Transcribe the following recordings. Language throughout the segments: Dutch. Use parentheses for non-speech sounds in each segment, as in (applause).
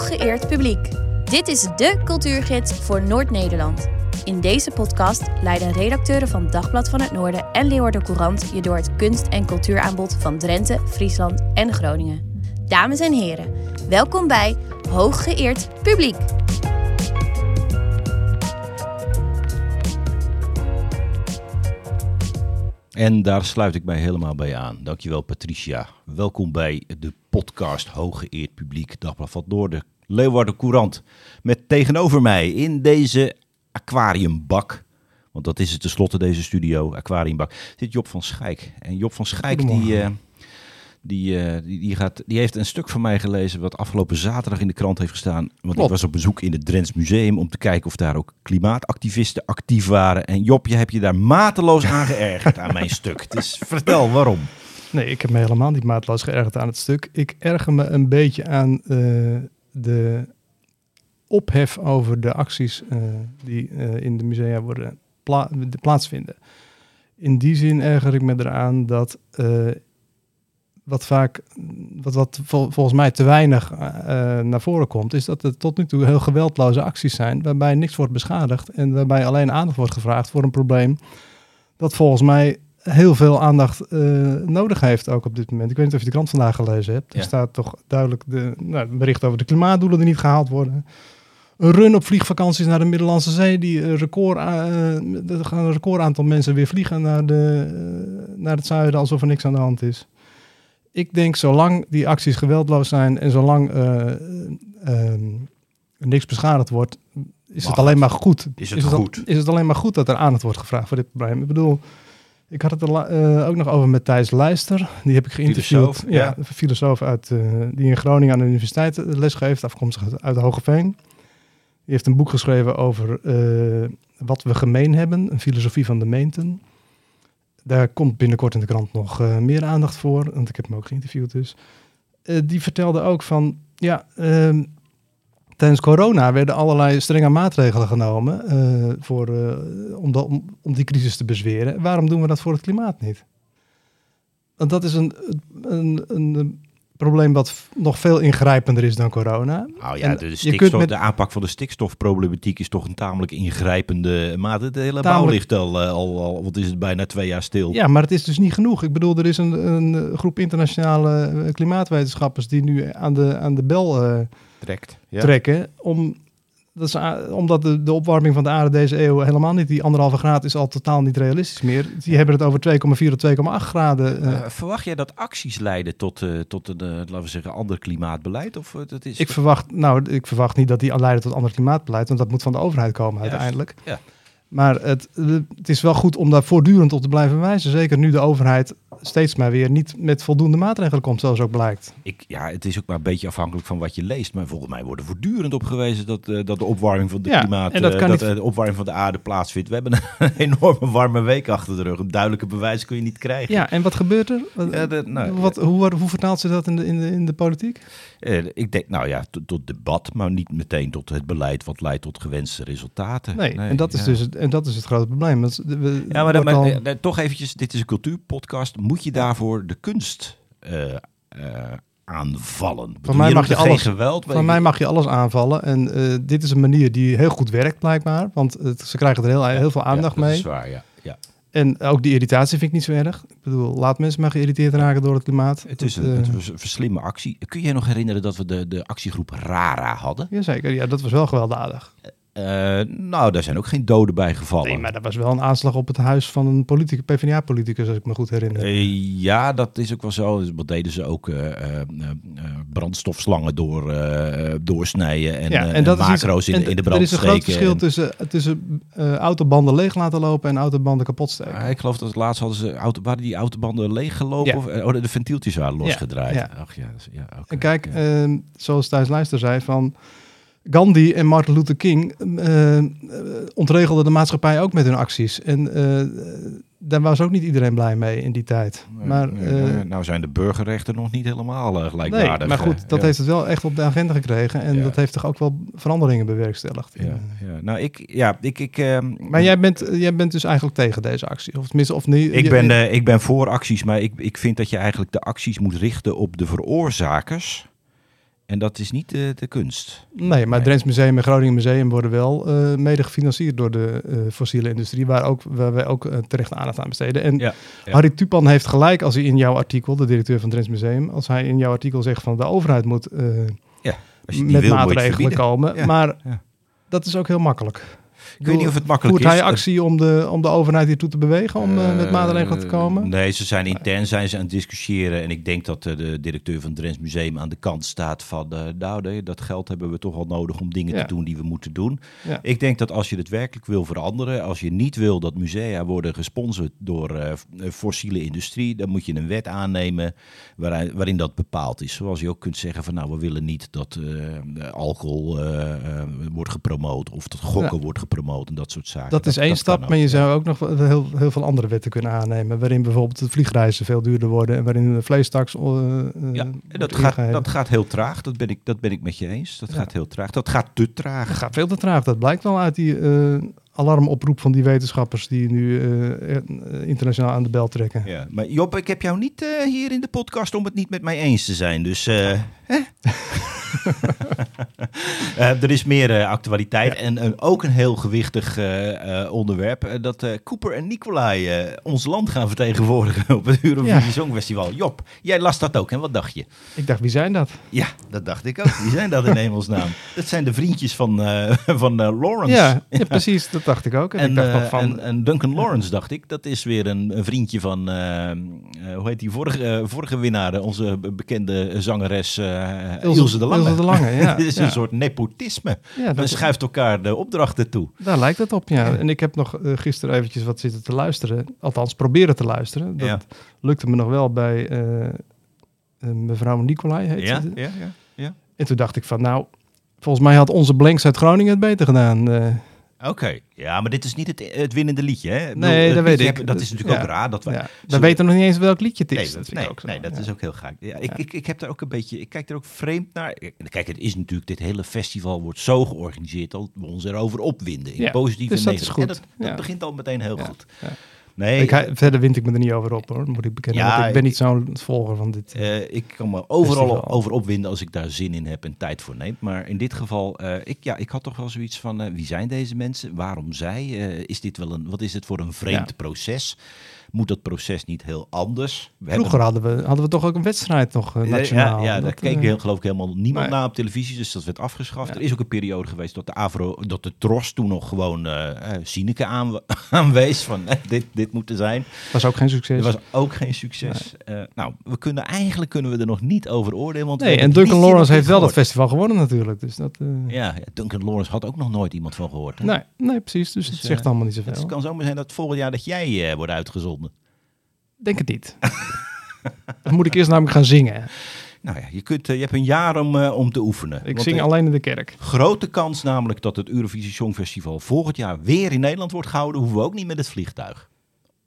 Hooggeëerd publiek. Dit is de cultuurgids voor Noord-Nederland. In deze podcast leiden redacteuren van Dagblad van het Noorden en Leeuwarden Courant je door het kunst- en cultuuraanbod van Drenthe, Friesland en Groningen. Dames en heren, welkom bij Hooggeëerd publiek. En daar sluit ik mij helemaal bij aan. Dankjewel Patricia. Welkom bij de podcast Hooggeëerd Publiek Dagblad van Noorden. Leeuwarden Courant. Met tegenover mij in deze aquariumbak. Want dat is het tenslotte deze studio, aquariumbak. Zit Job van Schijk. En Job van Schijk die, eh, die, eh, die, die, gaat, die heeft een stuk van mij gelezen wat afgelopen zaterdag in de krant heeft gestaan. Want Klopt. ik was op bezoek in het Drents Museum om te kijken of daar ook klimaatactivisten actief waren. En Job, je hebt je daar mateloos aan geërgerd aan mijn stuk. Dus vertel waarom. Nee, ik heb me helemaal niet maatloos geërgerd aan het stuk. Ik erger me een beetje aan eh, de ophef over de acties eh, die eh, in de musea worden pla de plaatsvinden. In die zin erger ik me eraan dat wat vaak, wat, wat vol- volgens mij te weinig naar voren komt, is dat er tot nu toe heel geweldloze acties zijn waarbij niks wordt beschadigd en waarbij alleen aandacht wordt gevraagd voor een probleem dat volgens mij heel veel aandacht eh, nodig heeft ook op dit moment. Ik weet niet of je de krant vandaag gelezen hebt. Ja. Er staat toch duidelijk de, nou, bericht over de klimaatdoelen die niet gehaald worden. Een run op vliegvakanties naar de Middellandse Zee. Die een record, er gaan een record aantal mensen weer vliegen naar, de, eh, naar het zuiden alsof er niks aan de hand is. Ik denk zolang die acties geweldloos zijn en zolang eh, ehm, niks beschadigd wordt, is het alleen maar goed. Is het goed? is het alleen maar goed dat er aandacht wordt gevraagd voor dit probleem. Ik bedoel, ik had het er eh, ook nog over met Thijs Lijster. Die heb ik geïnterviewd. Filosoof, ja. ja, een filosoof uit, eh, die in Groningen aan de universiteit eh, lesgeeft, afkomstig uit, uit Hogeveen. Die heeft een boek geschreven over wat we gemeen hebben, een filosofie van de meenten. Daar komt binnenkort in de krant nog meer aandacht voor, want ik heb hem ook geïnterviewd dus. Die vertelde ook van, ja, ehm, tijdens corona werden allerlei strenge maatregelen genomen eh, voor, eh, om, om, om die crisis te bezweren. Waarom doen we dat voor het klimaat niet? Want dat is een, een, een, probleem wat nog veel ingrijpender is dan corona. Nou ja, de, stikstof, met- de aanpak van de stikstofproblematiek is toch een tamelijk ingrijpende maat. De hele bouw Tamelijk- ligt al, eh, al, al, wat is het, bijna twee jaar stil. Ja, maar het is dus niet genoeg. Ik bedoel, er is een, een groep internationale klimaatwetenschappers die nu aan de, aan de bel Trekt. Ja. trekken. Om, dat is, omdat de, de opwarming van de aarde deze eeuw helemaal niet, die anderhalve graad is al totaal niet realistisch meer. Die hebben het over 2,4 tot 2,8 graden. eh. Eh, verwacht jij dat acties leiden tot, eh, tot een, laten we zeggen, ander klimaatbeleid? Of dat is ik, verwacht, nou, ik verwacht niet dat die leiden tot ander klimaatbeleid, want dat moet van de overheid komen Juist, uiteindelijk. ja. Maar het, het is wel goed om daar voortdurend op te blijven wijzen. Zeker nu de overheid steeds maar weer niet met voldoende maatregelen komt, zoals ook blijkt. Ik, ja, het is ook maar een beetje afhankelijk van wat je leest. Maar volgens mij wordt er voortdurend op gewezen dat, eh, dat de opwarming van de Ja, klimaat, en dat eh, dat niet- eh, de opwarming van de aarde plaatsvindt. We hebben (laughs) een enorme warme week achter de rug. Een duidelijke bewijs kun je niet krijgen. Ja, en wat gebeurt er? Wat, Ja, de- nou, wat, hoe, hoe vertaalt ze dat in de, in de, in de politiek? Ik denk, nou ja, tot, tot debat, maar niet meteen tot het beleid wat leidt tot gewenste resultaten. Nee, en, dat is dus het, en dat is het grote probleem. Want we- Ja, maar, eh, toch eventjes, dit is een cultuurpodcast. Moet je daarvoor de kunst eh, eh, aanvallen? Bedoel, mij mag je alles- geweld, Van mij mag je alles aanvallen. En eh, dit is een manier die heel goed werkt, blijkbaar. Want het- ze krijgen er heel, heel veel aandacht ja, dat mee. is waar, ja. ja. En ook die irritatie vind ik niet zo erg. Ik bedoel, laat mensen maar geïrriteerd raken door het klimaat. Het is Dat, een, het was een verslimme actie. Kun je je nog herinneren dat we de, de actiegroep RARA hadden? Jazeker, ja, dat was wel gewelddadig. Eh, nou, daar zijn ook geen doden bij gevallen. Nee, maar dat was wel een aanslag op het huis van een politicus, PvdA-politicus, als ik me goed herinner. Eh, ja, dat is ook wel zo. Wat deden ze ook? eh, brandstofslangen door, doorsnijden en, ja, en macro's iets- in, en in de Er brand is een groot verschil tussen, tussen autobanden leeg laten lopen en autobanden kapot steken. Ah, ik geloof dat het laatst hadden ze auto, waren die autobanden leeggelopen Ja. of oh, de ventieltjes waren losgedraaid. ja. Ach ja, is- ja. En kijk, zoals Thijs Luister zei, van Gandhi en Martin Luther King eh, ontregelden de maatschappij ook met hun acties. En eh, daar was ook niet iedereen blij mee in die tijd. Nee, maar, nee, eh, nee, nou zijn de burgerrechten nog niet helemaal eh, nee, gelijkwaardig. maar goed, dat ja. heeft het wel echt op de agenda gekregen. En Ja. dat heeft toch ook wel veranderingen bewerkstelligd. Ja, ja. Nou, ik, ja, ik, ik, ehm, Maar jij bent, jij bent dus eigenlijk tegen deze actie? Of tenminste, of niet? Ik ben, ik ben voor acties, maar ik, ik vind dat je eigenlijk de acties moet richten op de veroorzakers. En dat is niet de, de kunst. Nee, maar het Drents Museum en Groningen Museum worden wel eh, mede gefinancierd door de eh, fossiele industrie, waar, ook, waar wij ook eh, terecht aandacht aan besteden. En Ja, ja. Harry Tupan heeft gelijk als hij in jouw artikel, de directeur van het Drents Museum, als hij in jouw artikel zegt van de overheid moet eh, die met wil, moet maatregelen verbieden. komen. Ja, Maar ja. dat is ook heel makkelijk. Ik weet niet of het makkelijk Voert is. hij actie om de, om de overheid hiertoe te bewegen om eh, met maatregelen te Eh, komen? Nee, ze zijn intern zijn ze aan het discussiëren. En ik denk dat eh, de directeur van het Drents Museum aan de kant staat van... eh, nou, nee, dat geld hebben we toch wel nodig om dingen Ja. te doen die we moeten doen. Ja. Ik denk dat als je het werkelijk wil veranderen... als je niet wil dat musea worden gesponsord door eh, eh, fossiele industrie... dan moet je een wet aannemen waarin, waarin dat bepaald is. Zoals je ook kunt zeggen van... nou, we willen niet dat eh, alcohol eh, eh, wordt gepromoot... of dat gokken Ja. wordt gepromoot en dat soort zaken. Dat is één stap, maar je zou ook nog heel, heel veel andere wetten kunnen aannemen. Waarin bijvoorbeeld de vliegreizen veel duurder worden en waarin de vleestaks. eh, eh, Ja, en dat gaat, dat gaat heel traag. Dat ben ik, dat ben ik met je eens. Dat Ja. gaat heel traag. Dat gaat te Dat traag. gaat veel te traag. Dat blijkt wel uit die eh, alarmoproep van die wetenschappers die nu internationaal aan de bel trekken. Ja, maar Job, ik heb jou niet hier in de podcast om het niet met mij eens te zijn. Dus hè? (laughs) (laughs) Eh, er is meer eh, actualiteit en eh, ook een heel gewichtig onderwerp. dat Cooper en Nicolai ons land gaan vertegenwoordigen (laughs) op het Eurovisie Ja. Songfestival. Job, jij las dat ook, hè? Wat dacht je? Ik dacht, wie zijn dat? Ja, dat dacht ik ook. Wie zijn dat in (laughs) hemelsnaam? Dat zijn de vriendjes van, van Lawrence. Ja, ja, precies. Dat dacht ik ook. En, En, ik dacht nog van, en, en Duncan Lawrence, dacht ik, dat is weer een, een vriendje van, hoe heet die vorige, vorige winnaar, onze be- bekende zangeres Ilse, de Lange. Ilse de Lange, ja. (laughs) Dit is een soort nepotisme. Men schuift elkaar de opdrachten toe. daar lijkt het op, ja. En ik heb nog eh, gisteren eventjes wat zitten te luisteren. Althans, proberen te luisteren. Dat Ja. lukte me nog wel bij eh, eh, mevrouw Nicolai, heet Ja, ze. ja, ja. ja. En toen dacht ik van, nou, volgens mij had onze Blanks uit Groningen het beter gedaan. Oké, ja, maar dit is niet het, het winnende liedje. Hè? Nee, bedoel, dat weet ik. hebben- dat is natuurlijk Ja. ook raar. Dat we, ja. Weten nog niet eens welk liedje het is. Nee, dat nee, ook zo. nee, dat Ja. is ook heel gaaf. Ja, ik, ik, ik heb daar ook een beetje, ik kijk er ook vreemd naar. Kijk, het is natuurlijk, dit hele festival wordt zo georganiseerd dat we ons erover opwinden. In positieve dus dat is negatieve. En goed. dat, dat begint al meteen heel Ja, goed. Nee, Ik, verder wind ik me er niet over op hoor, moet ik bekennen. Ja, ik ben ik- niet zo'n volger van dit. eh, ik kan me overal Festival. over opwinden als ik daar zin in heb en tijd voor neem. Maar in dit geval, eh, ik, ja, ik had toch wel zoiets van, eh, wie zijn deze mensen? Waarom zij? Eh, is dit wel een, wat is het voor een vreemd Ja. proces? Moet dat proces niet heel anders? We Vroeger hadden we, hadden we toch ook een wedstrijd nog eh, nationaal. Ja, ja daar keek eh, heel, geloof ik helemaal niemand nee. naar op televisie, dus dat werd afgeschaft. Ja. Er is ook een periode geweest dat de Avro, dat de Tros toen nog gewoon eh Sineke aan, (laughs) aanwees van dit, dit moet er zijn. was ook geen succes. Dat was ook geen succes. Nou, we kunnen eigenlijk kunnen we er nog niet over oordelen. Want nee, en het Duncan Lawrence heeft wel dat festival gewonnen natuurlijk. Dus dat. Ja, Duncan Lawrence had ook nog nooit iemand van gehoord. hè? nee, nee, precies. Dus, Dus, het zegt allemaal niet Het zoveel. kan zomaar zijn dat volgend jaar dat jij wordt uitgezonden. Denk het niet. (laughs) Dan moet ik eerst namelijk gaan zingen. Nou ja, je, kunt, eh, je hebt een jaar om, eh, om te oefenen. Ik zing alleen in de kerk. Grote kans namelijk dat het Eurovisie Songfestival volgend jaar weer in Nederland wordt gehouden. Hoeven we ook niet met het vliegtuig.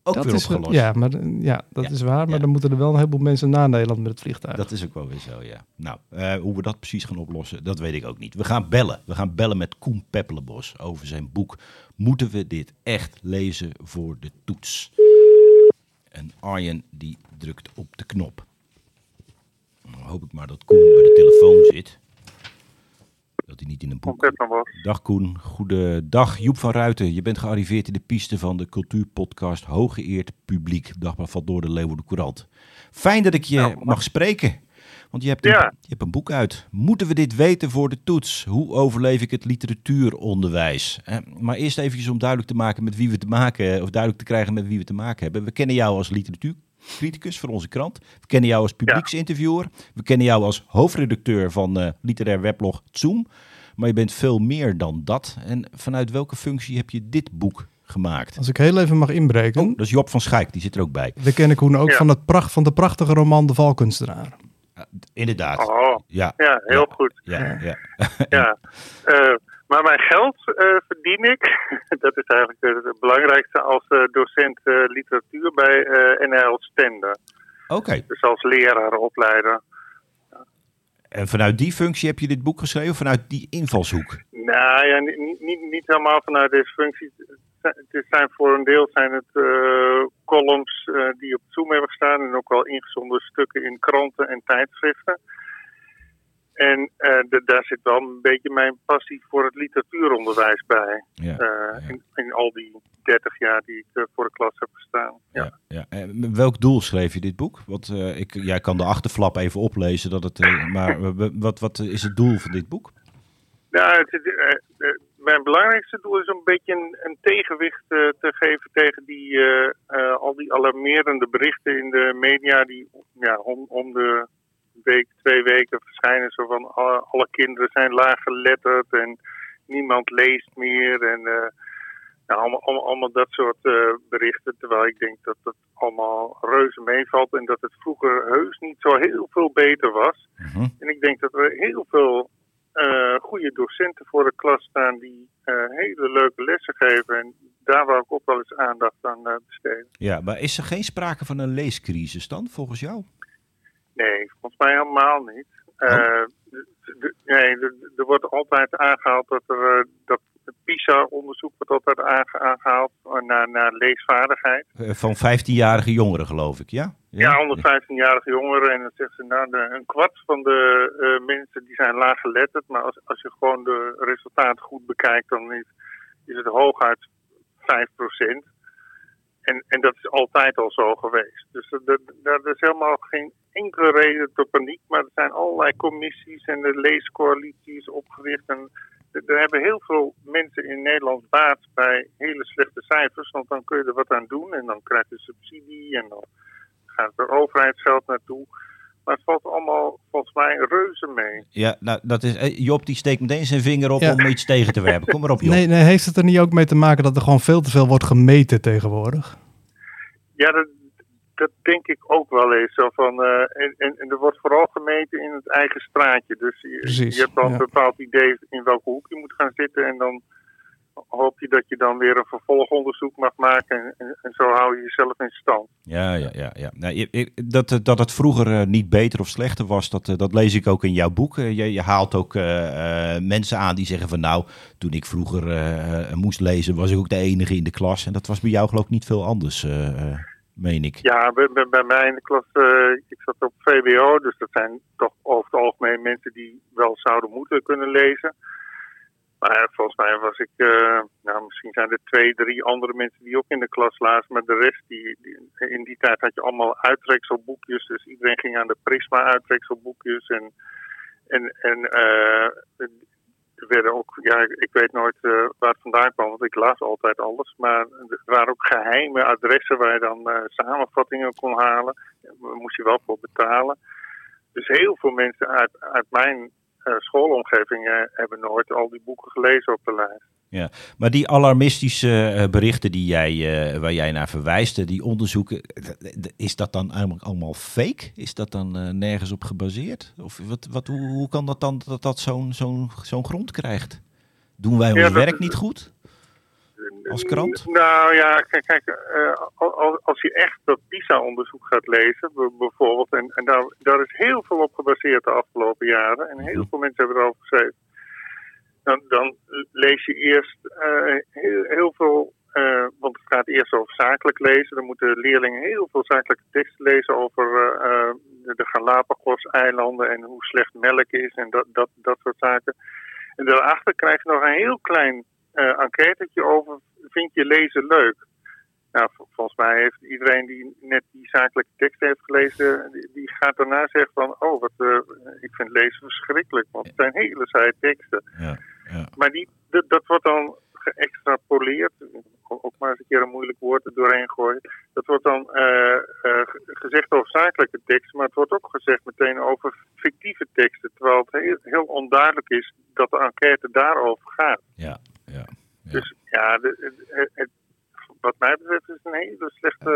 Ook weer is, wel- opgelost. ja, maar, eh, ja, dat Ja, is waar. Maar ja. dan moeten er wel een heleboel mensen naar Nederland met het vliegtuig. Dat is ook wel weer zo, ja. Nou, hoe we dat precies gaan oplossen, dat weet ik ook niet. We gaan bellen. We gaan bellen met Koen Peppelenbos over zijn boek. Moeten we dit echt lezen voor de toets? En Arjen die drukt op de knop. Dan hoop ik maar dat Koen bij de telefoon zit. Dat hij niet in een boek... Dag Koen, goedendag. Joep van Ruiten, je bent gearriveerd in de piste van de cultuurpodcast Hooggeëerd Publiek. Dagblad van Door de Leeuwarden Courant. Fijn dat ik je Nou, mag spreken, want je hebt, een, Ja. je hebt een boek uit. Moeten we dit weten voor de toets? Hoe overleef ik het literatuuronderwijs? Eh, maar eerst even om duidelijk te maken met wie we te maken, of duidelijk te krijgen met wie we te maken hebben. We kennen jou als literatuurcriticus voor onze krant. We kennen jou als publieksinterviewer. We kennen jou als hoofdredacteur van eh, literair weblog Zoom. Maar je bent veel meer dan dat. En vanuit welke functie heb je dit boek gemaakt? Als ik heel even mag inbreken. Oh, dat is Job van Schaik, die zit er ook bij. We kennen Koen ook Ja. van, het pracht, van de prachtige roman De Valkunstenaar. Ja, inderdaad. Oh, Ja, ja, heel Ja. goed. ja, ja. (laughs) Ja. Eh, maar mijn geld eh, verdien ik, (laughs) dat is eigenlijk het, belangrijkste, als eh, docent literatuur bij NL Stende. Oké. Dus als leraar, opleider. En vanuit die functie heb je dit boek geschreven, vanuit die invalshoek? Nou ja, niet, niet- helemaal vanuit deze functie. Het zijn voor een deel zijn het columns eh, die op Zoom hebben gestaan en ook wel ingezonden stukken in kranten en tijdschriften. En de, daar zit wel een beetje mijn passie voor het literatuuronderwijs bij. Ja, ja. in, in al die 30 jaar die ik voor de klas heb gestaan. Ja. Ja. En welk doel schreef je dit boek? Want ik, jij kan de achterflap even oplezen, dat het, maar wat, wat is het doel van dit boek? Nou, het, mijn belangrijkste doel is een beetje een, een tegenwicht uh, te geven tegen die, uh, al die alarmerende berichten in de media die ja, om, om de week, twee weken verschijnen. Zo van alle, alle kinderen zijn laaggeletterd en niemand leest meer. En nou, allemaal, allemaal, allemaal, dat soort berichten. Terwijl ik denk dat het allemaal reuze meevalt en dat het vroeger heus niet zo heel veel beter was. Mhm. En ik denk dat er heel veel uh, goede docenten voor de klas staan die uh, hele leuke lessen geven. En daar wou ik ook wel eens aandacht aan uh, besteden. Ja, maar is er geen sprake van een leescrisis dan, volgens jou? Nee, volgens mij helemaal niet. Oh. nee, er wordt altijd aangehaald dat er dat PISA-onderzoek wordt altijd aange aangehaald naar, naar leesvaardigheid. Van 15-jarige jongeren, geloof ik, ja? Ja, onder 15-jarige jongeren. En dan zeggen ze, nou, de, een kwart van de uh, mensen die zijn laaggeletterd. Maar als, als je gewoon de resultaten goed bekijkt, dan is, is het hooguit 5%. En, en dat is altijd al zo geweest. Dus er, er is helemaal geen enkele reden tot paniek. Maar er zijn allerlei commissies en de leescoalities opgericht. En er hebben heel veel mensen in Nederland baat bij hele slechte cijfers. Want dan kun je er wat aan doen. En dan krijg je subsidie en dan gaat er overheidsgeld naartoe. Maar het valt allemaal volgens mij reuze mee. Ja, nou, dat is, Job die steekt meteen zijn vinger op ja. om iets tegen te werpen. Kom maar op, Job. Nee, nee, heeft het er niet ook mee te maken dat er gewoon veel te veel wordt gemeten tegenwoordig? Ja, dat, dat denk ik ook wel eens. Zo van, uh, en, en, en, er wordt vooral gemeten in het eigen straatje. Dus je, Precies, je hebt dan ja. een bepaald idee in welke hoek je moet gaan zitten. En dan hoop je dat je dan weer een vervolgonderzoek mag maken. En, en, en zo hou je jezelf in stand. Ja, ja, ja. ja. Nou, je, ik, dat, dat het vroeger uh, niet beter of slechter was, dat, uh, dat lees ik ook in jouw boek. Uh, je, je, haalt ook mensen aan die zeggen van nou, toen ik vroeger moest lezen, was ik ook de enige in de klas. En dat was bij jou geloof ik niet veel anders, meen ik. Ja, bij, bij, mij in de klas, ik zat op VWO, dus dat zijn toch over het algemeen mensen die wel zouden moeten kunnen lezen. Maar volgens mij was ik, uh, nou misschien zijn er twee, drie andere mensen die ook in de klas lazen. Maar de rest, die, die, in die tijd had je allemaal uittrekselboekjes. Dus iedereen ging aan de Prisma uittrekselboekjes. En, en, en uh, er werden ook, ja, ik weet nooit uh, waar het vandaan kwam, want ik las altijd alles. Maar er waren ook geheime adressen waar je dan samenvattingen kon halen. Daar moest je wel voor betalen. Dus heel veel mensen uit, uit mijn uh, schoolomgeving hebben nooit al die boeken gelezen op de lijst. Ja, maar die alarmistische uh, berichten die jij, waar jij naar verwijst, die onderzoeken, is dat dan eigenlijk allemaal fake? Is dat dan nergens op gebaseerd? Of wat, wat, hoe, hoe kan dat dan dat dat zo'n zo'n zo'n grond krijgt? Doen wij ons ja, werk is, niet goed? Als krant? Nou ja, kijk, kijk uh, als je echt dat PISA-onderzoek gaat lezen, bijvoorbeeld, en, en daar, daar, is heel veel op gebaseerd de afgelopen jaren, en heel veel mensen hebben erover geschreven, dan, dan lees je eerst uh, heel, heel, veel, uh, want het gaat eerst over zakelijk lezen, dan moeten leerlingen heel veel zakelijke teksten lezen over de Galapagos-eilanden en hoe slecht melk is en dat, dat, dat soort zaken. En daarachter krijg je nog een heel klein uh, enquêtetje over, vind je lezen leuk? Nou, volgens mij heeft iedereen die net die zakelijke tekst heeft gelezen, die, gaat daarna zeggen van, oh, wat, uh, ik vind lezen verschrikkelijk, want het zijn hele saaie teksten. Ja, ja. Maar die, dat, dat wordt dan geëxtrapoleerd, ook maar eens een keer een moeilijk woord er doorheen gooien. Dat wordt dan uh, gezegd over zakelijke teksten, maar het wordt ook gezegd meteen over fictieve teksten, terwijl het heel, heel onduidelijk is dat de enquête daarover gaat. Ja, ja. Ja. Dus ja, de, het, het, wat mij betreft is een hele slechte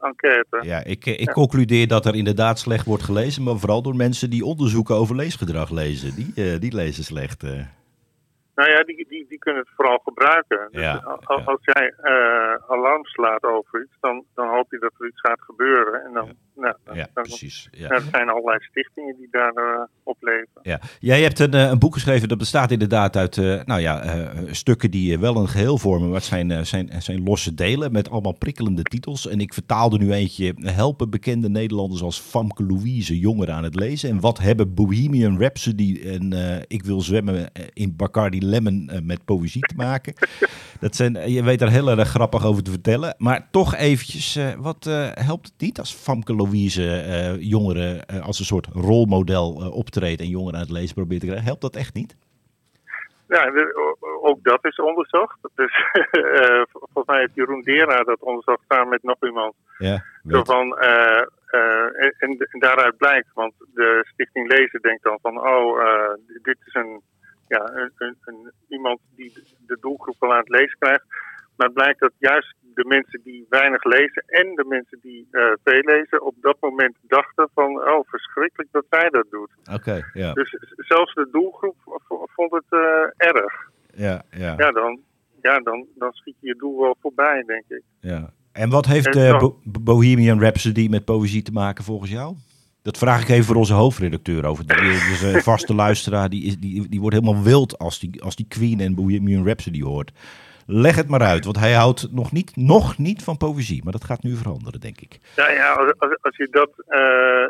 uh, enquête. Ja, ik, ik ja. concludeer dat er inderdaad slecht wordt gelezen, maar vooral door mensen die onderzoeken over leesgedrag lezen. Die, uh, die lezen slecht. Uh. Nou ja, die, die, die kunnen het vooral gebruiken. Ja, dus als, als jij alarm slaat over iets, dan, dan hoop je dat er iets gaat gebeuren. En dan, ja. nou, dan, ja, dan, precies. Ja. Nou, er zijn allerlei stichtingen die daarop opleveren. Ja. Jij hebt een, een boek geschreven dat bestaat inderdaad uit nou ja, stukken die wel een geheel vormen, maar het zijn, zijn, zijn losse delen met allemaal prikkelende titels. En ik vertaalde nu eentje, helpen bekende Nederlanders als Famke Louise jongeren aan het lezen. En wat hebben Bohemian Rhapsody en Ik wil zwemmen in Bacardi Lemon met poëzie te maken? Dat zijn, je weet daar heel erg grappig over te vertellen. Maar toch eventjes, wat helpt het niet als Famke Louise jongeren als een soort rolmodel optreedt en jongeren aan het lezen probeert te krijgen? Helpt dat echt niet? Ja, ook dat is onderzocht. Dus uh, (laughs) volgens mij heeft Jeroen Dera dat onderzocht samen met nog iemand. Ja, Zo van, uh, uh, en, en, daaruit blijkt, want de Stichting Lezen denkt dan van, oh, dit is een, ja, een, een, een, iemand die de doelgroep wel aan het lezen krijgt. Maar het blijkt dat juist de mensen die weinig lezen en de mensen die uh, veel lezen op dat moment dachten van oh verschrikkelijk dat zij dat doet. Oké, ja. Dus zelfs de doelgroep vond het uh, erg. Ja, ja. Ja, dan, ja dan, dan schiet je je doel wel voorbij, denk ik. Ja. En wat heeft de Bo Bohemian Rhapsody met poëzie te maken volgens jou? Dat vraag ik even voor onze hoofdredacteur over. Die, dus een vaste luisteraar, die, die, die wordt helemaal wild als die, als die Queen en Bohemian Rhapsody hoort. Leg het maar uit, want hij houdt nog niet, nog niet van poëzie. Maar dat gaat nu veranderen, denk ik. Ja, ja als, als je dat uh,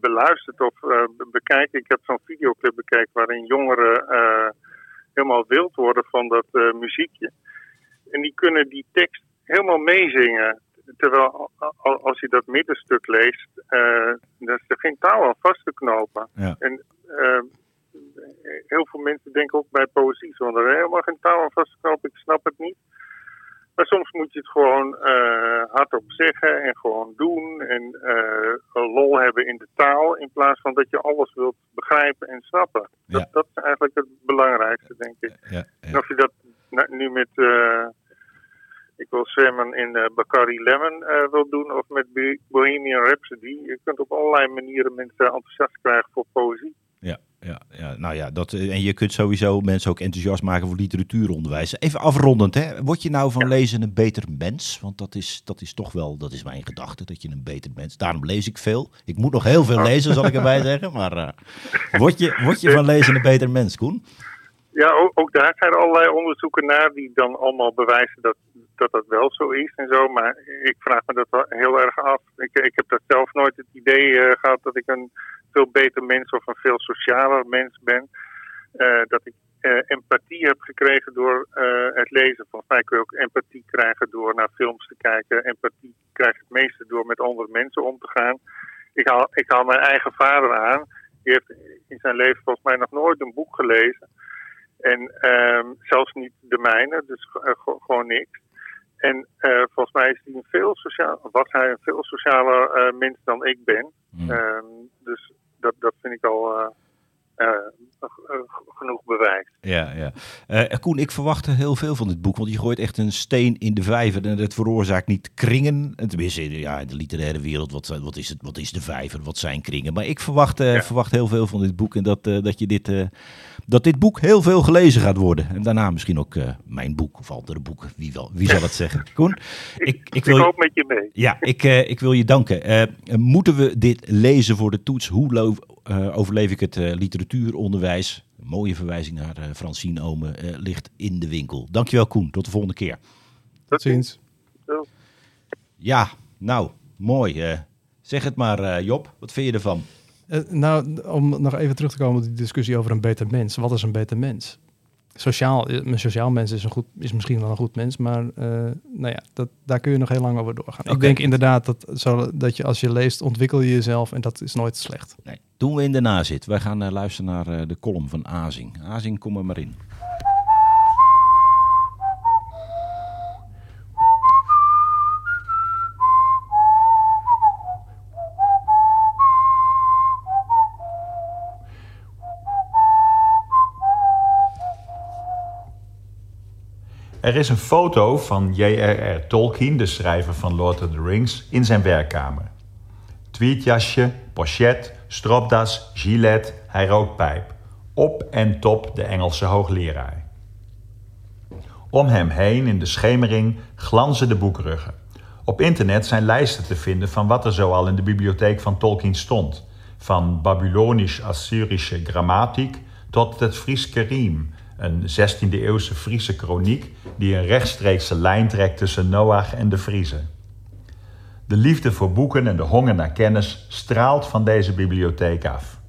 beluistert of bekijkt. Ik heb zo'n videoclip bekeken waarin jongeren helemaal wild worden van dat muziekje. En die kunnen die tekst helemaal meezingen. Terwijl als je dat middenstuk leest, dan is er geen taal aan vast te knopen. Ja. En heel veel mensen denken ook bij poëzie zonder helemaal geen taal aan vastknopen. Ik snap het niet. Maar soms moet je het gewoon uh, hardop zeggen en gewoon doen. En uh, lol hebben in de taal. In plaats van dat je alles wilt begrijpen en snappen. Dat, dat is eigenlijk het belangrijkste, denk ik. Ja, En of je dat nu met. Uh, ik wil zwemmen in uh, Bacardi Lemon wil doen. Of met Bohemian Rhapsody. Je kunt op allerlei manieren mensen enthousiast krijgen voor poëzie. Ja, ja, ja, nou ja, dat, eh, en je kunt sowieso mensen ook enthousiast maken voor literatuuronderwijs. Even afrondend, hè? word je nou van lezen een beter mens? Want dat is, dat is toch wel, dat is mijn gedachte, dat je een beter mens... Daarom lees ik veel. Ik moet nog heel veel lezen, zal ik erbij zeggen. Maar uh, word, je, word je van lezen een beter mens, Koen? Ja, ook, ook, daar zijn allerlei onderzoeken naar die dan allemaal bewijzen dat, dat dat wel zo is en zo. Maar ik vraag me dat wel heel erg af. Ik, ik heb dat zelf nooit het idee uh, gehad dat ik een veel beter mens of een veel socialer mens ben. Uh, dat ik uh, empathie heb gekregen door het lezen. Volgens mij kun je ook empathie krijgen door naar films te kijken. Empathie krijg ik het meeste door met andere mensen om te gaan. Ik haal, ik mijn eigen vader aan. Die heeft in zijn leven volgens mij nog nooit een boek gelezen. En um, zelfs niet de mijne, dus gewoon niks. En uh, volgens mij is hij een veel sociaal, was hij een veel socialer uh, mens dan ik ben. Mm. Um, dus dat, dat vind ik al uh, genoeg bewijs. Ja, ja. Uh, Koen, ik verwachtte heel veel van dit boek, want je gooit echt een steen in de vijver en het veroorzaakt niet kringen. Tenminste, ja, in de literaire wereld, wat, wat, is het, wat is de vijver, wat zijn kringen? Maar ik verwacht, ja. verwacht heel veel van dit boek en dat, dat je dit dat dit boek heel veel gelezen gaat worden. En daarna misschien ook mijn boek of andere boeken. Wie, wel, wie zal het (laughs) zeggen? Koen? Ik, ik, wil ik hoop met je mee. Ja, ik, ik wil je danken. Moeten we dit lezen voor de toets? Hoe overleef ik het literatuuronderwijs? Een mooie verwijzing naar Francine Omen ligt in de winkel. Dankjewel Koen, tot de volgende keer. Tot ziens. Ja, nou, mooi. zeg het maar Job, wat vind je ervan? Uh, nou, om nog even terug te komen op die discussie over een beter mens. Wat is een beter mens? Sociaal, een sociaal mens is, een goed, is misschien wel een goed mens, maar uh, nou ja, dat, daar kun je nog heel lang over doorgaan. Okay. Ik denk inderdaad dat, zo, dat je als je leest, ontwikkel je jezelf en dat is nooit slecht. Nee. Doen we in de nazit. Wij gaan uh, luisteren naar de column van Azing. Azing, kom er maar in. Er is een foto van J.R.R. Tolkien, de schrijver van Lord of the Rings, in zijn werkkamer. Tweetjasje, pochet, stropdas, gilet, hij rookt pijp. Op en top de Engelse hoogleraar. Om hem heen in de schemering glanzen de boekruggen. Op internet zijn lijsten te vinden van wat er zoal in de bibliotheek van Tolkien stond. van Babylonisch-Assyrische grammatiek tot het Fries Kerim, een 16e-eeuwse Friese kroniek die een rechtstreekse lijn trekt tussen Noach en de Friezen. De liefde voor boeken en de honger naar kennis straalt van deze bibliotheek af.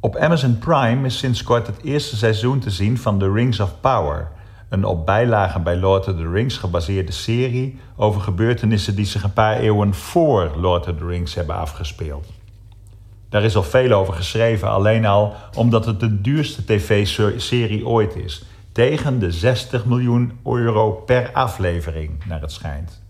Op Amazon Prime is sinds kort het eerste seizoen te zien van The Rings of Power, een op bijlagen bij Lord of the Rings gebaseerde serie over gebeurtenissen die zich een paar eeuwen voor Lord of the Rings hebben afgespeeld. Daar is al veel over geschreven, alleen al omdat het de duurste tv-serie ooit is, tegen de 60 miljoen euro per aflevering, naar het schijnt.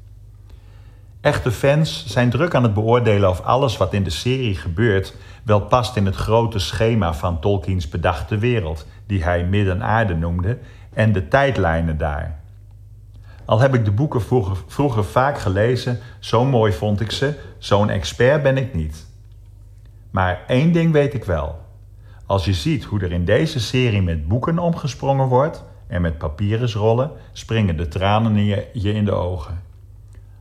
Echte fans zijn druk aan het beoordelen of alles wat in de serie gebeurt wel past in het grote schema van Tolkiens bedachte wereld, die hij Midden-Aarde noemde, en de tijdlijnen daar. Al heb ik de boeken vroeger, vroeger vaak gelezen, zo mooi vond ik ze, zo'n expert ben ik niet. Maar één ding weet ik wel. Als je ziet hoe er in deze serie met boeken omgesprongen wordt en met papierensrollen, springen de tranen je in de ogen.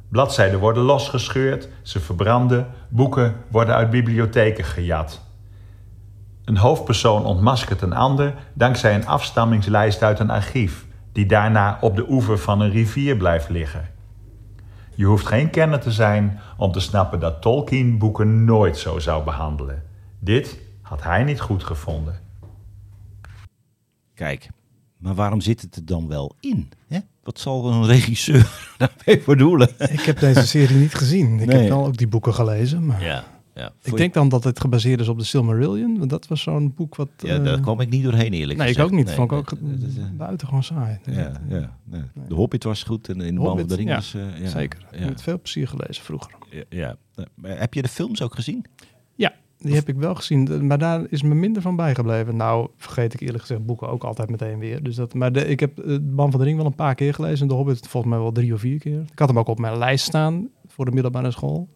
Bladzijden worden losgescheurd, ze verbranden, boeken worden uit bibliotheken gejat. Een hoofdpersoon ontmaskert een ander dankzij een afstammingslijst uit een archief, die daarna op de oever van een rivier blijft liggen. Je hoeft geen kenner te zijn om te snappen dat Tolkien boeken nooit zo zou behandelen. Dit had hij niet goed gevonden. Kijk, maar waarom zit het er dan wel in? Hè? Wat zal een regisseur (laughs) daarmee bedoelen? Ik heb deze serie niet gezien. Ik Nee. heb wel ook die boeken gelezen. Maar Ja, ja. ik denk dan dat het gebaseerd is op de Silmarillion. Want dat was zo'n boek wat... Ja, eh, daar kwam ik niet doorheen eerlijk nee, ik ook niet. Nee, Vond ik ook nee, dat eh, buitengewoon saai. Ja, ja, nee. De Hobbit was goed en in de van Hobbit, de Ring was... eh, ja, Zeker. Ik heb het veel plezier gelezen vroeger. ja, heb je de films ook gezien? Ja, die heb ik wel gezien. Maar daar is me minder van bijgebleven. Nou, vergeet ik eerlijk gezegd boeken ook altijd meteen weer. Dus dat, maar de, ik heb de Man van de Ring wel een paar keer gelezen. En de Hobbit volgens mij wel drie of vier keer. Ik had hem ook op mijn lijst staan voor de middelbare school.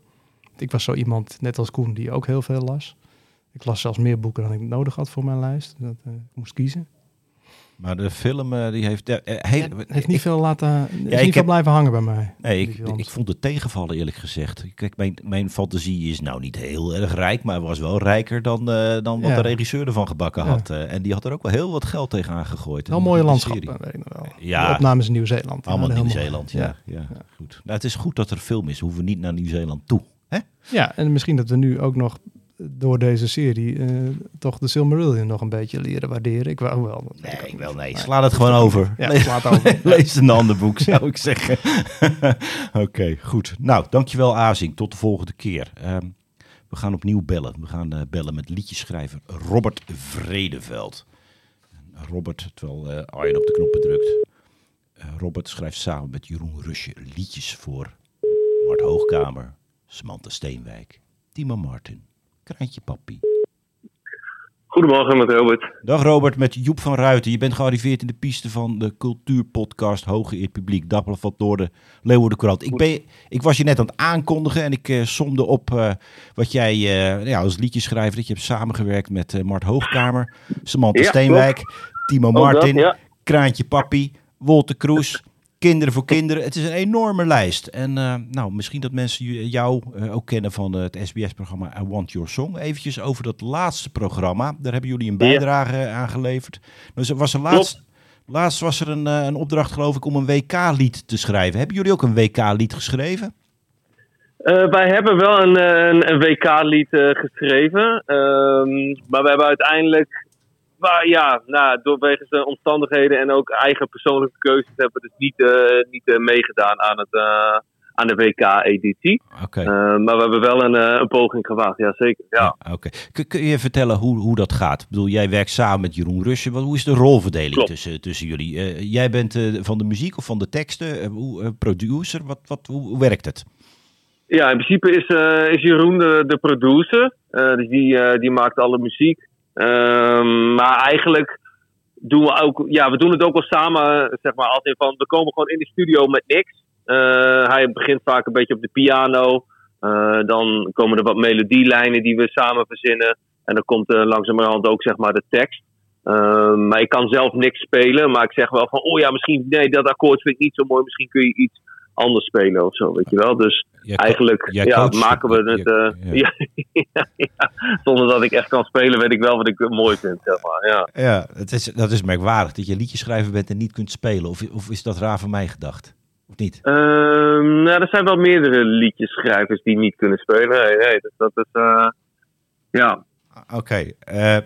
Ik was zo iemand, net als Koen, die ook heel veel las. Ik las zelfs meer boeken dan ik nodig had voor mijn lijst. Dat, eh, ik moest kiezen. Maar de film eh, die heeft... heel- heeft niet veel laten, is niet veel heb- blijven hangen bij mij. Nee, ik, ik vond het tegenvallen eerlijk gezegd. Kijk, mijn, mijn fantasie is nou niet heel erg rijk, maar was wel rijker dan, dan wat Ja. de regisseur ervan gebakken had. En die had er ook wel heel wat geld tegenaan gegooid. Wel mooie landschappen, weet ik wel. Ja. De opnames in Nieuw-Zeeland. Allemaal. Nieuw-Zeeland, ja. Ja, goed. Nou, het is goed dat er film is. We hoeven niet naar Nieuw-Zeeland toe. Hè? Ja, en misschien dat we nu ook nog door deze serie eh, toch de Silmarillion nog een beetje leren waarderen. Ik wou wel. ik ook Nee, niet. wel nee. Sla het gewoon over. Ja, Lees- over. (laughs) Lees een ander boek, zou ik zeggen. (laughs) Oké, goed. Nou, dankjewel Azing. Tot de volgende keer. Ehm, we gaan opnieuw bellen. We gaan eh, bellen met liedjeschrijver Robert Vredeveld. Robert, terwijl eh Arjen op de knoppen drukt. Robert schrijft samen met Jeroen Rusje liedjes voor Mart Hoogkamer, Samantha Steenwijk, Timo Martin, Kraantje Papi. Goedemorgen met Robert. Dag Robert, met Joep van Ruiten. Je bent gearriveerd in de piste van de cultuurpodcast Hoge Eer Publiek, Dagblad van Noorden, Leeuwarden Courant. Ik, ben, ik was je net aan het aankondigen en ik eh somde op eh, wat jij eh, ja, als liedjeschrijver, dat je hebt samengewerkt met Mart Hoogkamer, Samantha Ja, Steenwijk, Timo Martin, ja. Kraantje Papi, Wolter Kroes. Kinderen voor kinderen. Het is een enorme lijst. En eh, nou, misschien dat mensen jou eh, ook kennen van het SBS-programma I Want Your Song. Eventjes over dat laatste programma. Daar hebben jullie een bijdrage aan geleverd. Dus er was er laatst, laatst was er een, eh, een opdracht, geloof ik, om een WK-lied te schrijven. Hebben jullie ook een WK-lied geschreven? Eh, wij hebben wel een, eh, een, een WK-lied eh, geschreven. Ehm, maar we hebben uiteindelijk, maar ja, nou, doorwegens de omstandigheden en ook eigen persoonlijke keuzes, hebben we dus niet, eh, niet eh, meegedaan aan, het, eh, aan de WK-editie. Maar we hebben wel een, een poging gewaagd, ja zeker. Ja. Ja, oké. Kun, kun je vertellen hoe, hoe dat gaat? Ik bedoel, jij werkt samen met Jeroen Rusje. Wat, hoe is de rolverdeling Klopt. tussen, tussen jullie? Jij bent van de muziek of van de teksten? Hoe, producer? Wat, wat, hoe, hoe werkt het? Ja, in principe is, is Jeroen de, de producer. Dus die, die maakt alle muziek. Ehm, maar eigenlijk doen we ook, ja, we doen het ook wel samen, zeg maar, altijd van, we komen gewoon in de studio met niks. Eh, hij begint vaak een beetje op de piano. Eh, dan komen er wat melodielijnen die we samen verzinnen. En dan komt er langzamerhand ook, zeg maar, de tekst. Ehm, maar ik kan zelf niks spelen, maar ik zeg wel van, oh ja, misschien, nee, dat akkoord vind ik niet zo mooi. Misschien kun je iets anders spelen of zo, weet je wel. Dus Jij eigenlijk jij ja, maken we het. ja, eh, ja. ja. (laughs) ja, ja. Zonder dat ik echt kan spelen, weet ik wel wat ik mooi vind, zeg maar. Ja. Ja, het is, dat is merkwaardig dat je liedjeschrijver bent en niet kunt spelen. Of, of is dat raar van mij gedacht? Of niet? Ehm, nou, er zijn wel meerdere liedjeschrijvers die niet kunnen spelen. Nee, nee, dus dat is. eh, ja. Oké. eh,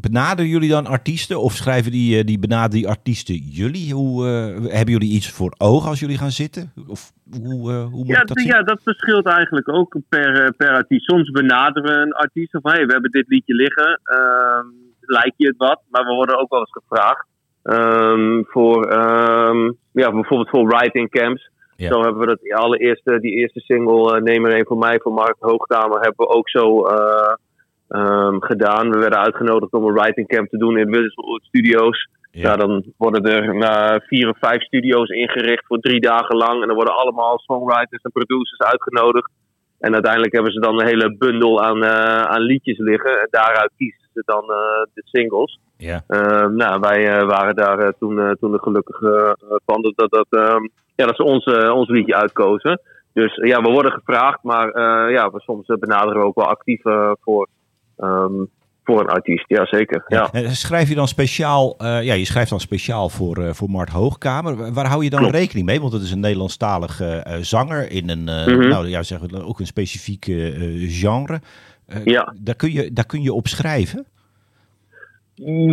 benaderen jullie dan artiesten of schrijven die, eh, die benaderen die artiesten jullie? Hoe, eh, hebben jullie iets voor ogen als jullie gaan zitten? Of hoe, eh, hoe moet Ja, dat ja, dat verschilt eigenlijk ook per, per artiest. Soms benaderen we een artiest van hey, we hebben dit liedje liggen. ehm, lijkt je het wat? Maar we worden ook wel eens gevraagd. ehm, voor ehm, ja, bijvoorbeeld voor writing camps. Ja. Zo hebben we dat die allereerste, die eerste single, Neem er een voor mij, voor Mark Hoogkamer, hebben we ook zo eh, ehm, gedaan. We werden uitgenodigd om een writing camp te doen in Williswood Studios. Ja. Dan worden er vier of vijf studio's ingericht voor drie dagen lang. En dan worden allemaal songwriters en producers uitgenodigd. En uiteindelijk hebben ze dan een hele bundel aan, eh, aan liedjes liggen. En daaruit kiezen ze dan eh, de singles. Ja. Eh, nou, wij eh, waren daar toen, toen de gelukkige van dat, dat, ehm, ja, dat ze ons, ons liedje uitkozen. Dus ja, we worden gevraagd, maar ja, we soms benaderen we ook wel actief voor, ehm, voor een artiest. Ja, zeker. Ja. (laughs) En schrijf je dan speciaal, eh, ja, je schrijft dan speciaal voor, eh, voor Mart Hoogkamer. Waar hou je dan Klopt. rekening mee? Want het is een Nederlandstalige eh, zanger in een, eh, Mhm. nou ja, we ook een specifiek eh, eh, genre. Eh, Ja. daar, kun je, daar kun je op schrijven.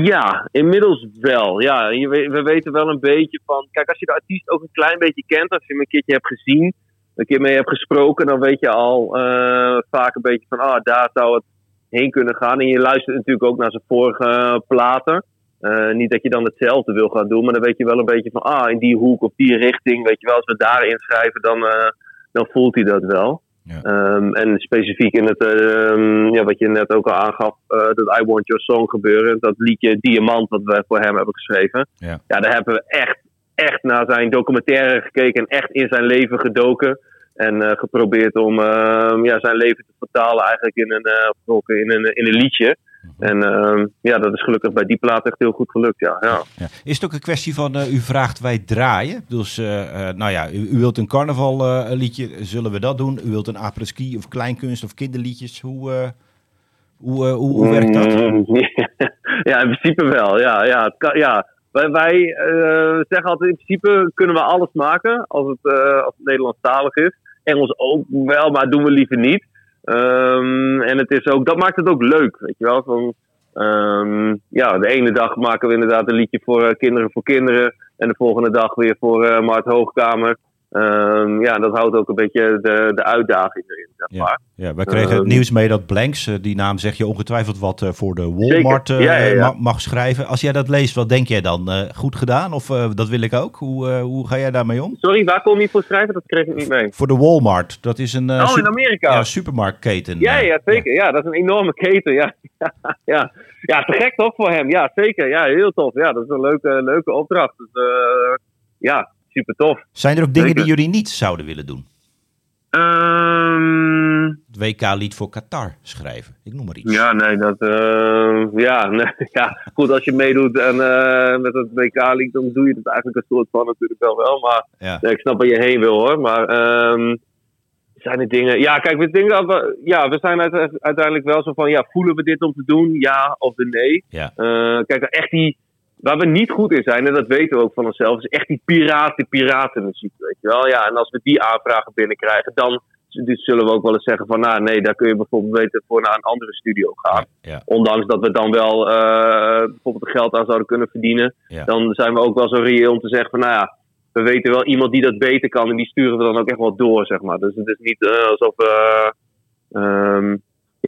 Ja, inmiddels wel. Ja, je we, we weten wel een beetje van. Kijk, als je de artiest ook een klein beetje kent, als je hem een keertje hebt gezien, een keer mee hebt gesproken, dan weet je al eh, vaak een beetje van, ah, daar zou het heen kunnen gaan. En je luistert natuurlijk ook naar zijn vorige platen. Eh, niet dat je dan hetzelfde wil gaan doen, maar dan weet je wel een beetje van, ah, in die hoek of die richting, weet je wel, als we daarin schrijven, dan, eh, dan voelt hij dat wel. Ja. Ehm, en specifiek in het, ehm, ja, wat je net ook al aangaf, eh, dat I Want Your Song gebeuren. Dat liedje Diamant, wat we voor hem hebben geschreven. Ja. ja daar hebben we echt, echt naar zijn documentaire gekeken en echt in zijn leven gedoken. En eh, geprobeerd om ehm, ja, zijn leven te vertalen eigenlijk in een, eh, in een, in een liedje. Mhm. En ehm, ja, dat is gelukkig bij die plaat echt heel goed gelukt. Ja, ja. Ja. Is het ook een kwestie van, eh, u vraagt wij draaien? Dus, nou ja, u, u wilt een carnaval liedje, zullen we dat doen? U wilt een après-ski of kleinkunst of kinderliedjes? Hoe, hoe, hoe, hoe werkt dat? Mm, (laughs) ja, in principe wel. Ja, ja, het kan, ja. Wij, wij eh, zeggen altijd, in principe kunnen we alles maken als het, eh, als het Nederlandstalig is. Engels ook wel, maar doen we liever niet. Ehm, en het is ook, dat maakt het ook leuk, weet je wel. Van, ehm, ja, de ene dag maken we inderdaad een liedje voor eh, Kinderen voor Kinderen. En de volgende dag weer voor Mart Hoogkamer. Ehm, ja, dat houdt ook een beetje de, de uitdaging erin, zeg maar. Ja, wij kregen het Ehm. nieuws mee dat Blanks, eh, die naam zeg je ongetwijfeld wat eh, voor de Walmart eh, Ja, ja, ja. ma- mag schrijven. Als jij dat leest, wat denk jij dan? Goed gedaan of dat wil ik ook? Hoe, hoe ga jij daarmee om? Sorry, waar kom je voor schrijven? Dat kreeg ik niet mee. Voor de Walmart, dat is een Oh, in Amerika. ja, supermarktketen. Ja, ja, zeker. Ja, dat is een enorme keten. Ja, (laughs) ja. ja te gek toch voor hem? Ja, zeker. Ja, heel tof. Ja, dat is een leuke, leuke opdracht. Dus, ja, super tof. Zijn er ook dingen Zeker. die jullie niet zouden willen doen? Ehm, Het WK-lied voor Qatar schrijven, ik noem maar iets. ja, nee, dat. eh, ja, (laughs) nee, ja, goed, als je meedoet en, eh, met het WK-link, dan doe je het eigenlijk een soort van natuurlijk wel wel. Maar Ja. nee, ik snap waar je heen wil hoor. Maar ehm, zijn er dingen. Ja, kijk, we denken we. Ja, we zijn uite- uiteindelijk wel zo van. Ja, voelen we dit om te doen? Ja of nee? Ja. Eh, kijk, echt die. Waar we niet goed in zijn, en dat weten we ook van onszelf, is echt die piraten, piratenmuziek, weet je wel. Ja, en als we die aanvragen binnenkrijgen, dan dus zullen we ook wel eens zeggen van, nou nee, daar kun je bijvoorbeeld beter voor naar een andere studio gaan. Ja, Ondanks dat we dan wel eh, bijvoorbeeld geld aan zouden kunnen verdienen, Ja. dan zijn we ook wel zo reëel om te zeggen van, nou ja, we weten wel iemand die dat beter kan en die sturen we dan ook echt wel door, zeg maar. Dus het is niet eh, alsof we ehm,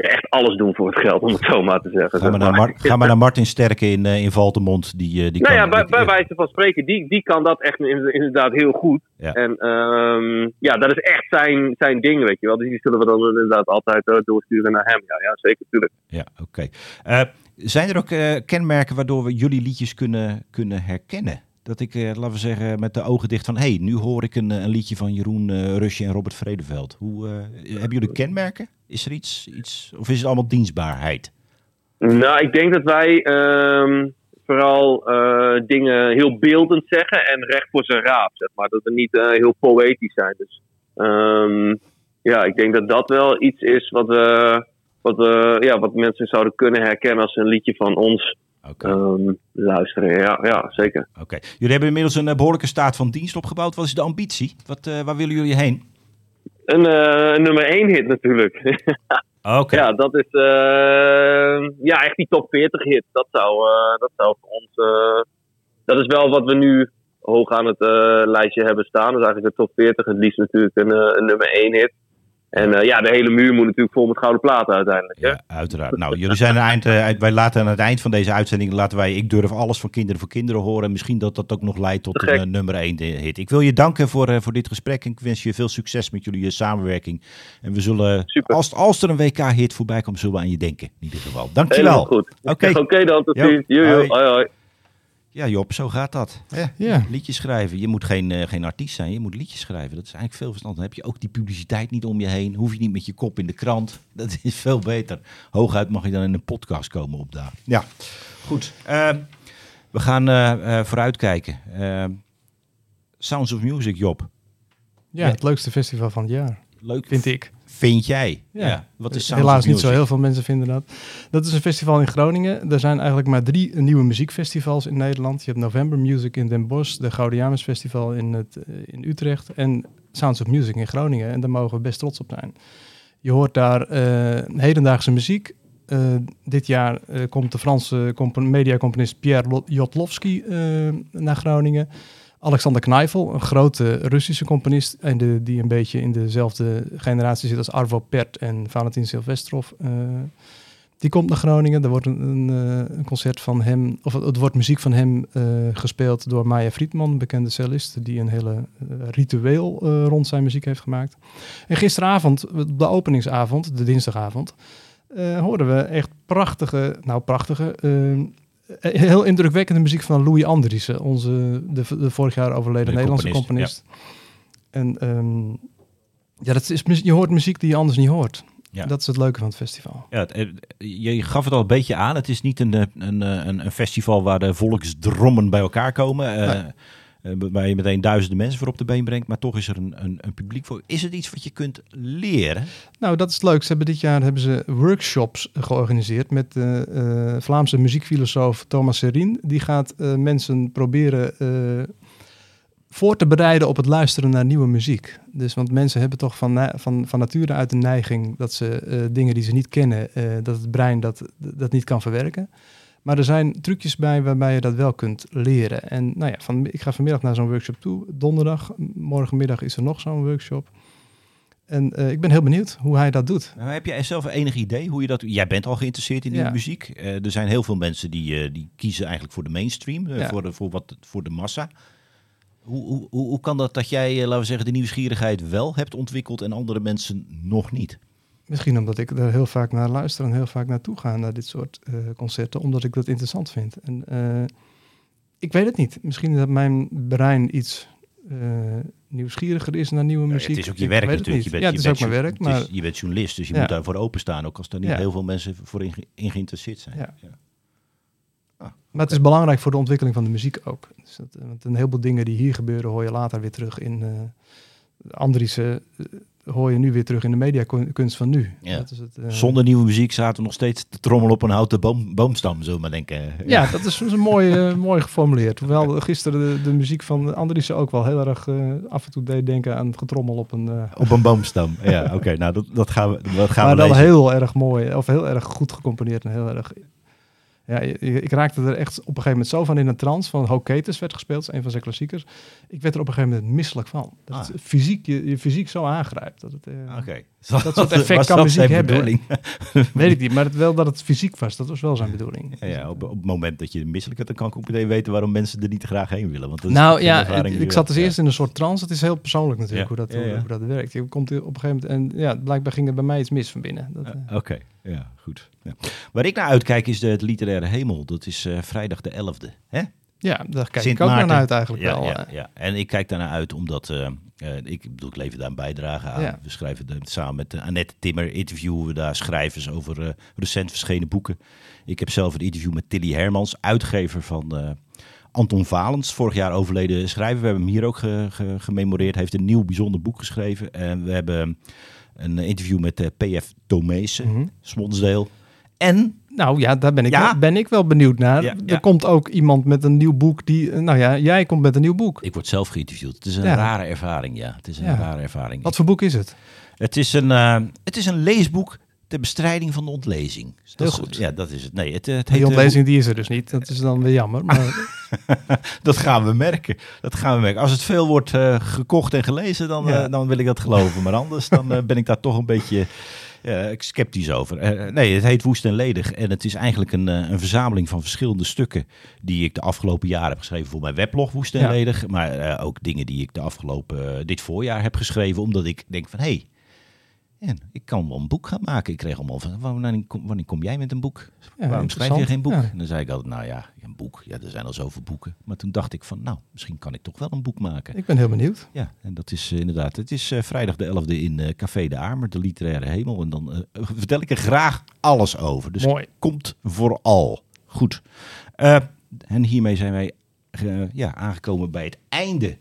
echt alles doen voor het geld, om het zo maar te zeggen. Ga maar naar. Mar- ga maar naar Martin Sterke in, eh, in Valtemont. Die, eh, die Nou kan, ja, bij, bij wijze van spreken, die, die kan dat echt in- inderdaad heel goed. Ja. En ehm, ja, dat is echt zijn, zijn ding, weet je wel. Dus die zullen we dan inderdaad altijd eh, doorsturen naar hem. Ja, ja zeker, natuurlijk. Ja, oké. Eh, zijn er ook eh, kenmerken waardoor we jullie liedjes kunnen, kunnen herkennen? Dat ik, eh, laten we zeggen, met de ogen dicht van... hé, hey, nu hoor ik een, eh, een liedje van Jeroen Rusje en Robert Vredeveld. Hoe, eh, hebben jullie kenmerken? Is er iets, iets... Of is het allemaal dienstbaarheid? Nou, ik denk dat wij ehm, vooral eh, dingen heel beeldend zeggen en recht voor zijn raap, zeg maar. Dat we niet eh, heel poëtisch zijn. Dus ehm, ja, ik denk dat dat wel iets is wat, wat, ja, wat mensen zouden kunnen herkennen als een liedje van ons ehm, luisteren. Ja, ja, zeker. Oké. Jullie hebben inmiddels een eh, behoorlijke staat van dienst opgebouwd. Wat is de ambitie? Wat, waar willen jullie heen? Een, eh, een nummer 1 hit natuurlijk. (laughs) Oké. Ja, dat is eh, ja, echt die top 40 hit. Dat zou, eh, dat zou voor ons. dat is wel wat we nu hoog aan het lijstje hebben staan. Dat is eigenlijk de top 40. Het liefst natuurlijk een, een nummer 1 hit. En eh, ja, de hele muur moet natuurlijk vol met gouden platen uiteindelijk. Hè? Ja, uiteraard. Nou, jullie zijn aan het eind, eh, wij laten aan het eind van deze uitzending laten wij Ik durf alles van kinderen voor kinderen horen. Misschien dat dat ook nog leidt tot een eh, nummer 1 hit. Ik wil je danken voor, voor dit gesprek en ik wens je veel succes met jullie samenwerking. En we zullen, Super. als, als er een WK-hit voorbij komt, zullen we aan je denken. In ieder geval. Dankjewel. Goed. Oké. Oké dan, tot ziens. Hoi, hoi. Ja, Job, zo gaat dat. Hè? Ja. Liedjes schrijven. Je moet geen, eh, geen artiest zijn, je moet liedjes schrijven. Dat is eigenlijk veel verstand. Dan heb je ook die publiciteit niet om je heen. Hoef je niet met je kop in de krant. (laughs) Dat is veel beter. Hooguit mag je dan in een podcast komen opdagen. Ja, goed. Eh, we gaan eh, eh, vooruitkijken. Eh, Sounds of Music, Job. Ja, het leukste festival van het jaar, Leuk. vind ik. Vind jij? Ja. Ja. Wat is Sounds Helaas niet zo heel veel mensen vinden dat. Dat is een festival in Groningen. Er zijn eigenlijk maar drie nieuwe muziekfestivals in Nederland. Je hebt November Music in Den Bosch, de Gaudiamus Festival in, het, eh, in Utrecht en Sounds of Music in Groningen. En daar mogen we best trots op zijn. Je hoort daar eh, hedendaagse muziek. Eh, dit jaar komt de Franse compo- mediacomponist Pierre Lo- Jotlowski eh, naar Groningen. Alexander Kneifel, een grote Russische componist en de, die een beetje in dezelfde generatie zit als Arvo Pärt en Valentin Silvestrov. eh, die komt naar Groningen. Er wordt een, een, eh, concert van hem, of het wordt muziek van hem eh, gespeeld door Maya Friedman, bekende cellist, die een hele ritueel rond zijn muziek heeft gemaakt. En gisteravond, de openingsavond, de dinsdagavond, hoorden we echt prachtige, nou prachtige, heel indrukwekkende muziek van Louis Andriessen, onze de, de vorig jaar overleden De Nederlandse componist, componist. En ehm, ja, dat is, je hoort muziek die je anders niet hoort. Ja. Dat is het leuke van het festival. Ja, eh, je gaf het al een beetje aan. Het is niet een, eh, een, eh, een, een festival waar de volksdrommen bij elkaar komen. eh, Nee. Eh, waar je meteen duizenden mensen voor op de been brengt. Maar toch is er een, een, een publiek voor. Is het iets wat je kunt leren? Nou, dat is leuk. Ze hebben dit jaar hebben ze workshops georganiseerd met de eh, Vlaamse muziekfilosoof Thomas Serien. Die gaat eh, mensen proberen eh, voor te bereiden op het luisteren naar nieuwe muziek. Dus want mensen hebben toch van, van, van nature uit de neiging dat ze eh, dingen die ze niet kennen, eh, dat het brein dat, dat niet kan verwerken. Maar er zijn trucjes bij waarbij je dat wel kunt leren. En nou ja, van, ik ga vanmiddag naar zo'n workshop toe. Donderdag, morgenmiddag is er nog zo'n workshop. En eh, ik ben heel benieuwd hoe hij dat doet. Nou, heb jij zelf enig idee hoe je dat... Jij bent al geïnteresseerd in nieuwe Ja. muziek. Eh, er zijn heel veel mensen die, eh, die kiezen eigenlijk voor de mainstream. Ja. voor, de, voor, wat, voor de massa. Hoe, hoe, hoe kan dat dat jij, laten we zeggen, de nieuwsgierigheid wel hebt ontwikkeld en andere mensen nog niet? Misschien omdat ik er heel vaak naar luister en heel vaak naartoe ga naar dit soort eh, concerten, omdat ik dat interessant vind. En eh, ik weet het niet. Misschien dat mijn brein iets eh, nieuwsgieriger is naar nieuwe ja, muziek. het is ook je werk natuurlijk. Je bent, ja, je het is ook mijn werk, maar is- je bent journalist, dus je Ja. moet daarvoor openstaan. Ook als daar niet Ja. heel veel mensen voor in, ge- in geïnteresseerd zijn. Ja. Ja. Maar het is belangrijk voor de ontwikkeling van de muziek ook. Dus dat, want een heleboel dingen die hier gebeuren, hoor je later weer terug in uh, Andriessen. Hoor je nu weer terug in de mediakunst van nu. Ja. Dat is het, eh, Zonder nieuwe muziek zaten we nog steeds te trommelen op een houten boom, boomstam, zullen we maar denken. Ja, dat is, is mooi, eh, mooi geformuleerd. Hoewel gisteren de, de muziek van Andriessen ook wel heel erg eh, af en toe deed denken aan het getrommel op een... Op een boomstam. Ja, oké. nou, dat, dat gaan we, dat gaan maar we wel lezen. heel erg mooi, of heel erg goed gecomponeerd en heel erg... Ja, ik, raakte er echt op een gegeven moment zo van in een trance. Van Hoketes werd gespeeld, dat is een van zijn klassiekers. Ik werd er op een gegeven moment misselijk van. Dat Ah. het fysiek, je, je fysiek zo aangrijpt. Dat het, eh, Oké. Dat soort (laughs) effect kan muziek hebben. bedoeling? (laughs) Weet ik niet, maar het, wel dat het fysiek was, dat was wel zijn bedoeling. Ja, ja, op, op het moment dat je misselijk hebt, dan kan ik ook meteen weten waarom mensen er niet graag heen willen. Want dat is Nou een ja, ik, zat dus ja. eerst in een soort trance. Het is heel persoonlijk natuurlijk hoe, dat. Hoe, hoe dat werkt. Je komt op een gegeven moment en ja, blijkbaar ging er bij mij iets mis van binnen. Dat, eh, Oké, ja, goed. Ja. Waar ik naar uitkijk is de, het literaire hemel. Dat is eh, vrijdag de 11e. Hè? Ja, daar kijk Sint ik ook Maarten. naar uit eigenlijk ja, wel. Ja, eh. ja, en ik kijk daarnaar uit omdat eh, ik bedoel, ik lever daar een bijdrage aan. Ja. We schrijven de- samen met Annette Timmer interviewen we daar schrijvers over recent verschenen boeken. Ik heb zelf een interview met Tilly Hermans, uitgever van Anton Valens, vorig jaar overleden schrijver. We hebben hem hier ook ge- ge- gememoreerd. Hij heeft een nieuw bijzonder boek geschreven. En we hebben een interview met eh, P.F. Tomezen, Mhm. Smonsdeel. En Nou ja, daar ben ik, Ja. ben ik wel benieuwd naar. Ja, Er komt ook iemand met een nieuw boek die... eh, Nou ja, jij komt met een nieuw boek. ik word zelf geïnterviewd. Het is een rare ervaring, ja. Het is een rare ervaring. Wat voor boek is het? Het is een, eh, het is een leesboek ter bestrijding van de ontlezing. Dat Heel is- goed. Ja, dat is het. Nee, het, het heet, Die eh, ontlezing die is er dus niet. Dat is dan weer jammer. Maar (laughs) dat gaan we merken. Dat gaan we merken. Als het veel wordt eh, gekocht en gelezen, dan, Ja. eh, dan wil ik dat geloven. Maar anders dan ben ik daar toch een beetje eh, sceptisch over. Eh, nee, het heet Woest en Ledig. En het is eigenlijk een, eh, een verzameling van verschillende stukken die ik de afgelopen jaren heb geschreven voor mijn weblog Woest en Ja. Ledig. Maar eh, ook dingen die ik de afgelopen, dit voorjaar heb geschreven. Omdat ik denk van, hé, hey, en ik kan wel een boek gaan maken. Ik kreeg allemaal van, wanneer kom, wanneer kom jij met een boek? Waarom schrijf je geen boek? Ja. En dan zei ik altijd, nou ja, een boek. Ja, er zijn al zoveel boeken. Maar toen dacht ik van, nou, misschien kan ik toch wel een boek maken. ik ben heel benieuwd. Ja, en dat is eh, inderdaad, het is eh, vrijdag de 11e in eh, Café de Amer, de literaire hemel. En dan vertel ik er graag alles over. Dus Mooi. komt vooral. Goed. En hiermee zijn wij ja, aangekomen bij het einde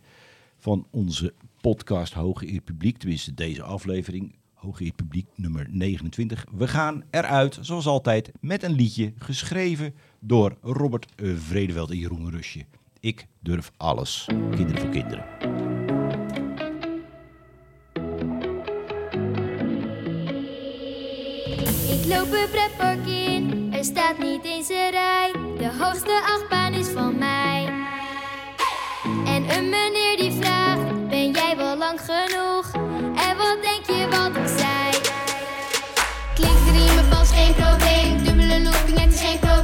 van onze podcast Hoge Eer Publiek. Tenminste, deze aflevering. Hoge Eer Publiek nummer 29. We gaan eruit, zoals altijd, met een liedje geschreven door Robert eh, Vredeveld en Jeroen Rusje. Ik durf alles. Kinderen voor kinderen. Ik loop een pretpark in, er staat niet eens een rij. De hoogste achtbaan is van mij. En een meneer die vraagt, ben jij wel lang genoeg? Riemen vast geen probleem. Dubbele looping, het is geen probleem.